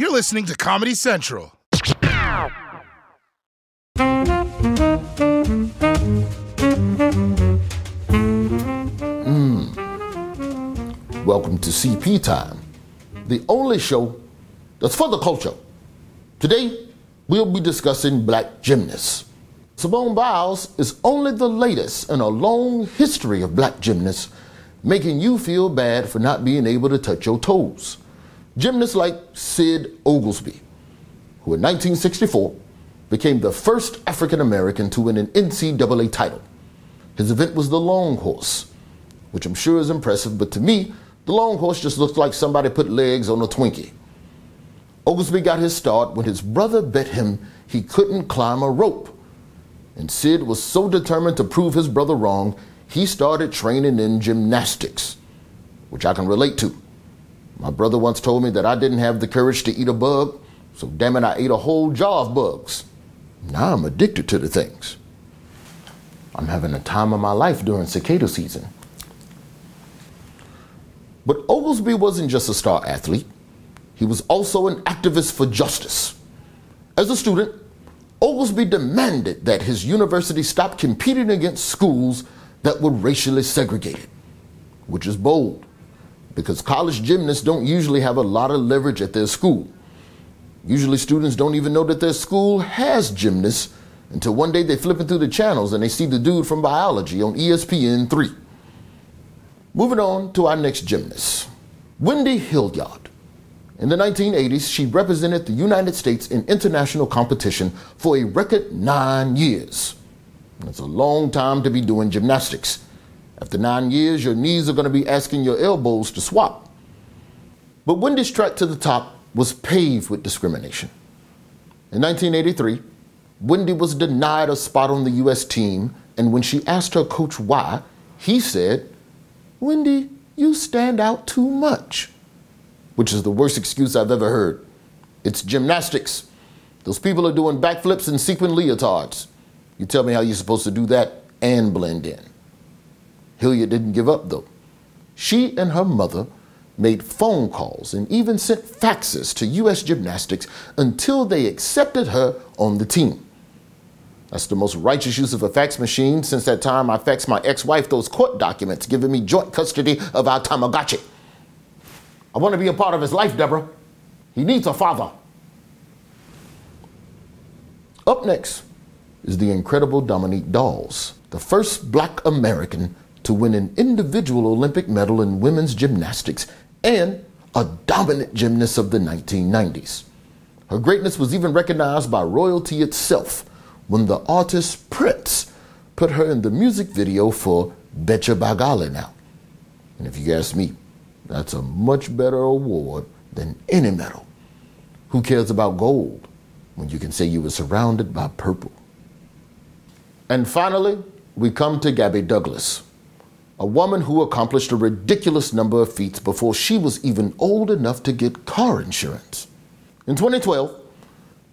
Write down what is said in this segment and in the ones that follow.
You're listening to Comedy Central. Hmm. Welcome to CP Time, the only show that's for the culture. Today, we'll be discussing black gymnasts. Simone Biles is only the latest in a long history of black gymnasts, making you feel bad for not being able to touch your toes. Gymnasts like Sid Oglesby, who in 1964 became the first African American to win an NCAA title. His event was the long horse, which I'm sure is impressive, but to me, the long horse just looks like somebody put legs on a Twinkie. Oglesby got his start when his brother bet him he couldn't climb a rope. And Sid was so determined to prove his brother wrong, he started training in gymnastics, which I can relate to. My brother once told me that I didn't have the courage to eat a bug, so damn it, I ate a whole jar of bugs. Now I'm addicted to the things. I'm having a time of my life during cicada season. But Oglesby wasn't just a star athlete, he was also an activist for justice. As a student, Oglesby demanded that his university stop competing against schools that were racially segregated, which is bold because college gymnasts don't usually have a lot of leverage at their school. Usually, students don't even know that their school has gymnasts until one day they're flipping through the channels and they see the dude from biology on ESPN 3. Moving on to our next gymnast, Wendy Hilliard. In the 1980s, she represented the United States in international competition for a record nine years. That's a long time to be doing gymnastics. After nine years, your knees are going to be asking your elbows to swap. But Wendy's track to the top was paved with discrimination. In 1983, Wendy was denied a spot on the U.S. team, and when she asked her coach why, he said, Wendy, you stand out too much, which is the worst excuse I've ever heard. It's gymnastics. Those people are doing backflips and sequin leotards. You tell me how you're supposed to do that and blend in. Hilliard didn't give up though. She and her mother made phone calls and even sent faxes to U.S. Gymnastics until they accepted her on the team. That's the most righteous use of a fax machine since that time I faxed my ex wife those court documents giving me joint custody of our Tamagotchi. I want to be a part of his life, Deborah. He needs a father. Up next is the incredible Dominique Dawes, the first black American to win an individual Olympic medal in women's gymnastics and a dominant gymnast of the 1990s. Her greatness was even recognized by royalty itself when the artist Prince put her in the music video for Betcha Golly Wow. And if you ask me, that's a much better award than any medal. Who cares about gold when you can say you were surrounded by purple? And finally, we come to Gabby Douglas, a woman who accomplished a ridiculous number of feats before she was even old enough to get car insurance. In 2012,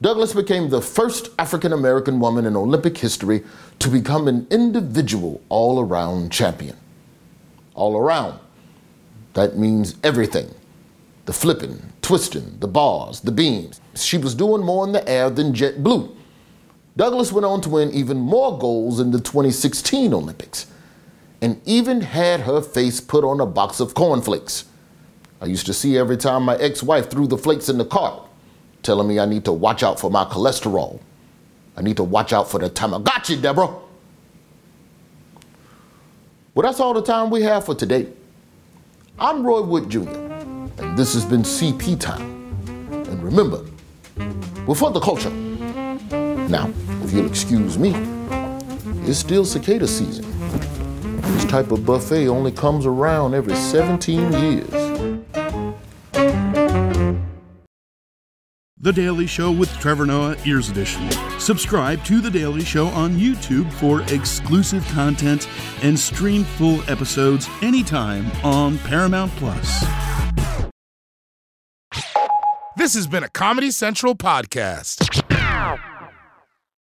Douglas became the first African American woman in Olympic history to become an individual all around champion. All around. That means everything the flipping, twisting, the bars, the beams. She was doing more in the air than JetBlue. Douglas went on to win even more golds in the 2016 Olympics and even had her face put on a box of cornflakes. I used to see every time my ex wife threw the flakes in the cart, telling me I need to watch out for my cholesterol. I need to watch out for the Tamagotchi, Deborah. Well, that's all the time we have for today. I'm Roy Wood Jr., and this has been CP Time. And remember, we're for the culture. Now, if you'll excuse me, it's still cicada season. This type of buffet only comes around every 17 years. The Daily Show with Trevor Noah, Ears Edition. Subscribe to The Daily Show on YouTube for exclusive content and stream full episodes anytime on Paramount Plus. This has been a Comedy Central podcast.